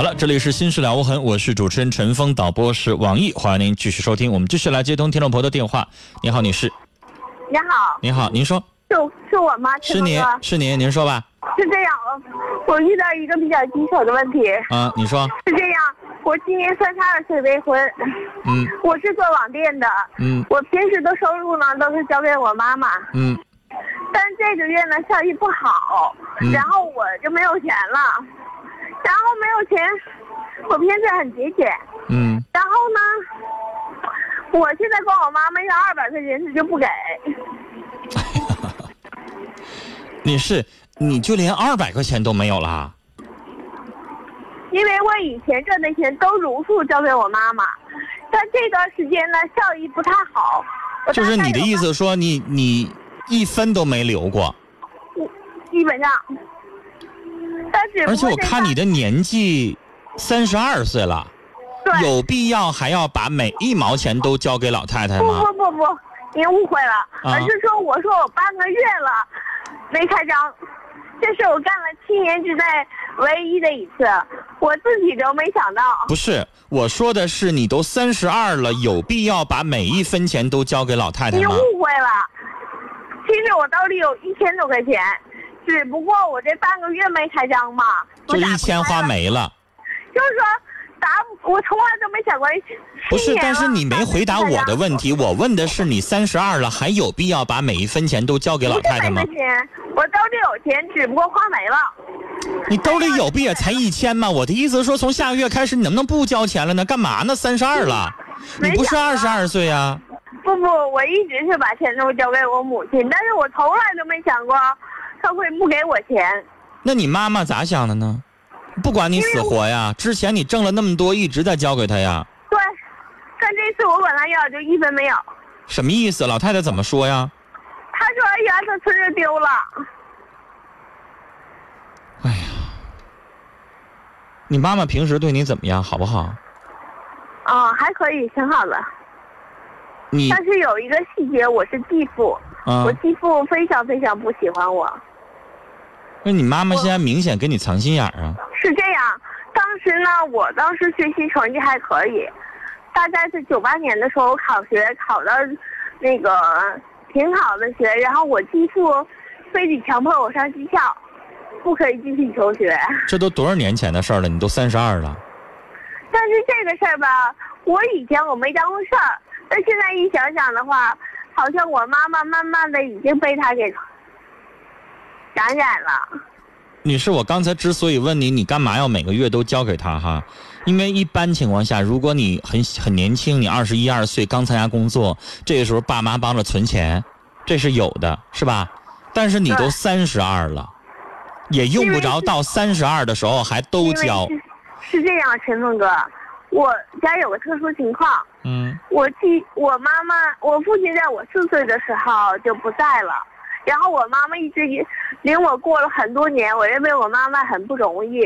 好了，这里是《心事了无痕》，我是主持人陈峰，导播是王毅，欢迎您继续收听。我们继续来接通听众朋友的电话。你好，女士。你好，您好，您说。是是我吗？是您，是您，您说吧。是这样，我遇到一个比较棘手的问题。啊，你说。是这样，我今年三十二岁，未婚。嗯。我是做网店的。嗯。我平时的收入呢，都是交给我妈妈。嗯。但这个月呢，效益不好，然后我就没有钱了。然后没有钱，我平时很节俭。嗯。然后呢，我现在管我妈妈要二百块钱，她就不给。你是，你就连二百块钱都没有了？因为我以前赚的钱都如数交给我妈妈，但这段时间呢，效益不太好。就是你的意思说，你你一分都没留过？基本上。但是而且我看你的年纪三十二岁了，有必要还要把每一毛钱都交给老太太吗？不不不不，您误会了，而是说我说我半个月了没开张，这是我干了七年之内唯一的一次，我自己都没想到。不是，我说的是你都三十二了，有必要把每一分钱都交给老太太吗？您误会了，其实我兜里有一千多块钱。只不过我这半个月没开张嘛，就一千花没了。就是说，打我从来都没想过。不是，但是你没回答我的问题。我问的是，你三十二了，还有必要把每一分钱都交给老太太吗？钱，我兜里有钱，只不过花没了。你兜里有不也才一千吗？我的意思是说，从下个月开始，你能不能不交钱了呢？干嘛呢？三十二了，你不是二十二岁啊？不不，我一直是把钱都交给我母亲，但是我从来都没想过。他会不给我钱？那你妈妈咋想的呢？不管你死活呀，之前你挣了那么多，一直在交给他呀。对，但这次我管他要就一分没有。什么意思？老太太怎么说呀？她说：“哎呀，他存折丢了。”哎呀，你妈妈平时对你怎么样？好不好？啊，还可以，挺好的。你但是有一个细节，我是继父。我继父非常非常不喜欢我。那你妈妈现在明显给你藏心眼儿啊？是这样，当时呢，我当时学习成绩还可以，大概是九八年的时候考学考到那个挺好的学，然后我继父非得强迫我上技校，不可以继续求学。这都多少年前的事儿了？你都三十二了。但是这个事儿吧，我以前我没当回事儿，但现在一想想的话。好像我妈妈慢慢的已经被他给感染了。女士，我刚才之所以问你，你干嘛要每个月都交给他哈？因为一般情况下，如果你很很年轻，你二十一二岁刚参加工作，这个时候爸妈帮着存钱，这是有的，是吧？但是你都三十二了，也用不着到三十二的时候还都交。是这样，陈峰哥。我家有个特殊情况，嗯，我记我妈妈，我父亲在我四岁的时候就不在了，然后我妈妈一直领我过了很多年，我认为我妈妈很不容易，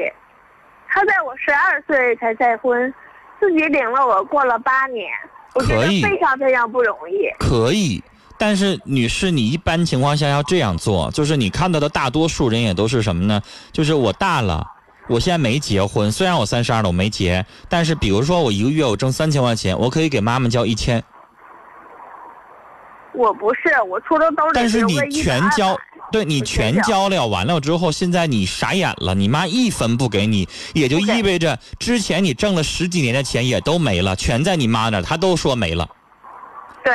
她在我十二岁才再婚，自己领了我过了八年，我觉得非常非常不容易。可以，但是女士，你一般情况下要这样做，就是你看到的大多数人也都是什么呢？就是我大了。我现在没结婚，虽然我三十二了，我没结，但是比如说我一个月我挣三千块钱，我可以给妈妈交一千。我不是，我初中都是但是你全交，对你全交了，完了之后，现在你傻眼了，你妈一分不给你，也就意味着之前你挣了十几年的钱也都没了，全在你妈那儿，她都说没了。对。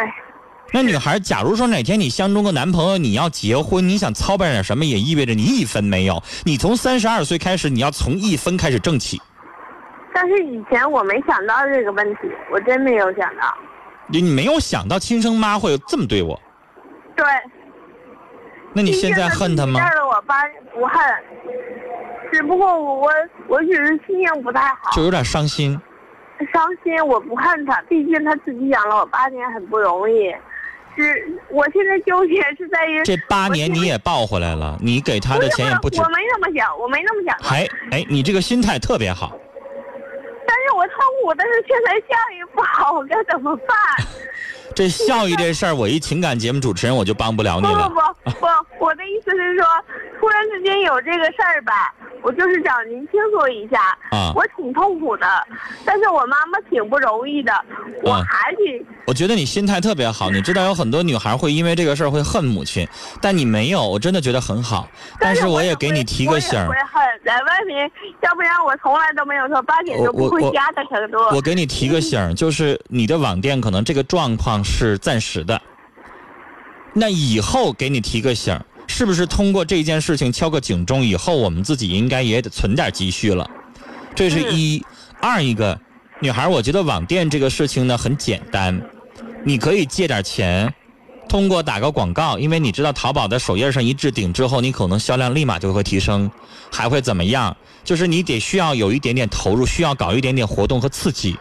那女孩，假如说哪天你相中个男朋友，你要结婚，你想操办点什么，也意味着你一分没有。你从三十二岁开始，你要从一分开始挣起。但是以前我没想到这个问题，我真没有想到。你你没有想到亲生妈会这么对我？对。那你现在恨他吗？见了我爸不恨，只不过我我我只是心情不太好，就有点伤心。伤心，我不恨他，毕竟他自己养了我八年，很不容易。是，我现在纠结是在于这八年你也抱回来了，你给他的钱也不止。我没那么想，我没那么想。还哎，你这个心态特别好。我痛苦的是现在效益不好，我该怎么办？这孝义这事儿，我一情感节目主持人我就帮不了你不了。不不不，我的意思是说，突然之间有这个事儿吧，我就是找您倾诉一下。啊我挺痛苦的，但是我妈妈挺不容易的，我啊还得我觉得你心态特别好，你知道有很多女孩会因为这个事儿会恨母亲，但你没有，我真的觉得很好。但是我也给你提个醒儿我，也会恨，在外面，要不然我从来都没有说八点钟不回家的程度。我给你提个醒儿，就是你的网店可能这个状况是暂时的，那以后给你提个醒儿，是不是通过这件事情敲个警钟？以后我们自己应该也得存点积蓄了，这是一。二一个，女孩，我觉得网店这个事情呢很简单，你可以借点钱，通过打个广告，因为你知道淘宝的首页上一置顶之后，你可能销量立马就会提升，还会怎么样？就是你得需要有一点点投入，需要搞一点点活动和刺激。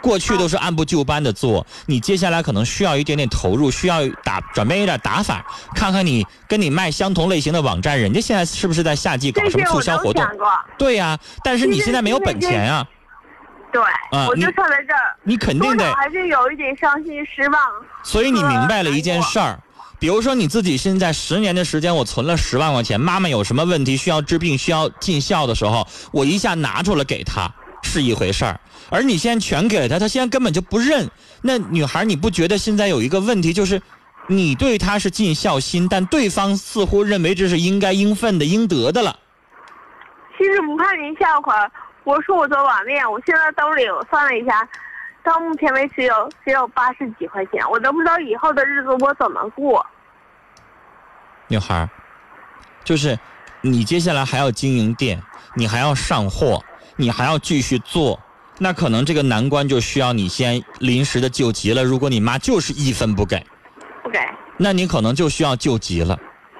过去都是按部就班的做，你接下来可能需要一点点投入，需要打转变一点打法，看看你跟你卖相同类型的网站，人家现在是不是在夏季搞什么促销活动？对呀、但是你现在没有本钱啊、对，啊我就差在这儿，你肯定得，还是有一点伤心失望。所以你明白了一件事儿。比如说你自己现在十年的时间，我存了十万块钱，妈妈有什么问题需要治病、需要尽孝的时候，我一下拿出来给她是一回事儿，而你现在全给了他，他现在根本就不认。那女孩，你不觉得现在有一个问题就是，你对他是尽孝心，但对方似乎认为这是应该应分的、应得的了。其实不怕您笑话，我说我做网店，我现在兜里我算了一下，到目前为止有只有八十几块钱，我都不知道以后的日子我怎么过。女孩，就是你接下来还要经营店，你还要上货，你还要继续做，那可能这个难关就需要你先临时的救急了。如果你妈就是一分不给，不给，那你可能就需要救急了，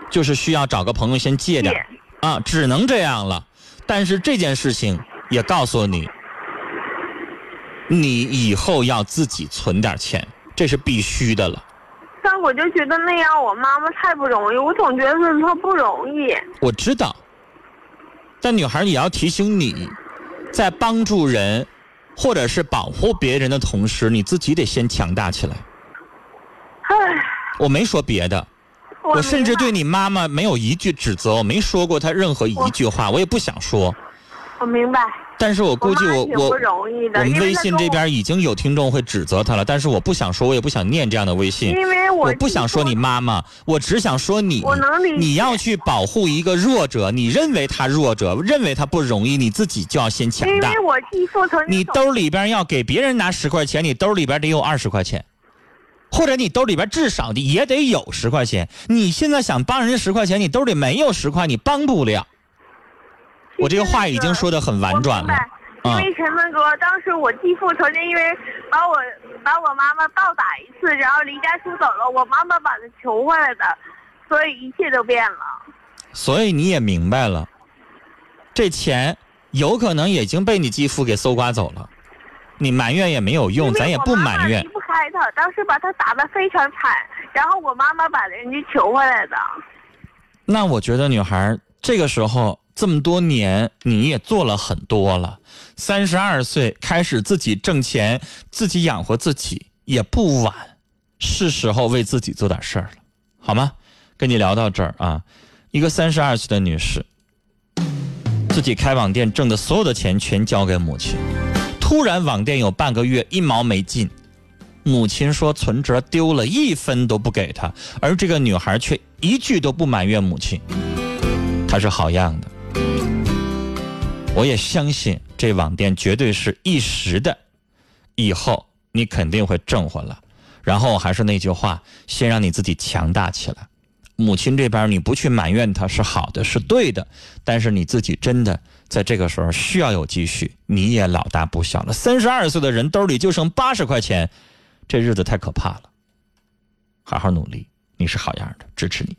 就是需要找个朋友先借点啊，只能这样了。但是这件事情也告诉你，你以后要自己存点钱，这是必须的了。但我就觉得那样我妈妈太不容易，我总觉得她不容易。我知道，但女孩也要提醒你，在帮助人或者是保护别人的同时，你自己得先强大起来。唉，我没说别的，我我甚至对你妈妈没有一句指责，我没说过她任何一句话，我也不想说。我明白，但是我估计我我我们微信这边已经有听众会指责他了，但是我不想说，我也不想念这样的微信。因为我我不想说你妈妈，我只想说你我能理解，你要去保护一个弱者，你认为他弱者，认为他不容易，你自己就要先强大因为。我继父曾你兜里边要给别人拿十块钱，你兜里边得有二十块钱，或者你兜里边至少的也得有十块钱。你现在想帮人家十块钱，你兜里没有十块，你帮不了。我这个话已经说的很婉转了。因嗯为陈文哥，当时我继父曾经因为把我把我妈妈暴打一次，然后离家出走了，我妈妈把他求回来的，所以一切都变了。所以你也明白了，这钱有可能已经被你继父给搜刮走了，你埋怨也没有用，咱也不埋怨离。不开他，当时把他打得非常惨，然后我妈妈把人家求回来的。那我觉得女孩这个时候这么多年，你也做了很多了。三十二岁开始自己挣钱，自己养活自己也不晚，是时候为自己做点事儿了，好吗？跟你聊到这儿啊，一个三十二岁的女士，自己开网店挣的所有的钱全交给母亲，突然网店有半个月一毛没进，母亲说存折丢了，一分都不给她，而这个女孩却一句都不埋怨母亲，她是好样的。我也相信这网店绝对是一时的，以后你肯定会挣回来。然后还是那句话，先让你自己强大起来。母亲这边你不去埋怨她是好的，是对的，但是你自己真的在这个时候需要有积蓄，你也老大不小了。三十二岁的人兜里就剩八十块钱，这日子太可怕了。好好努力，你是好样的，支持你。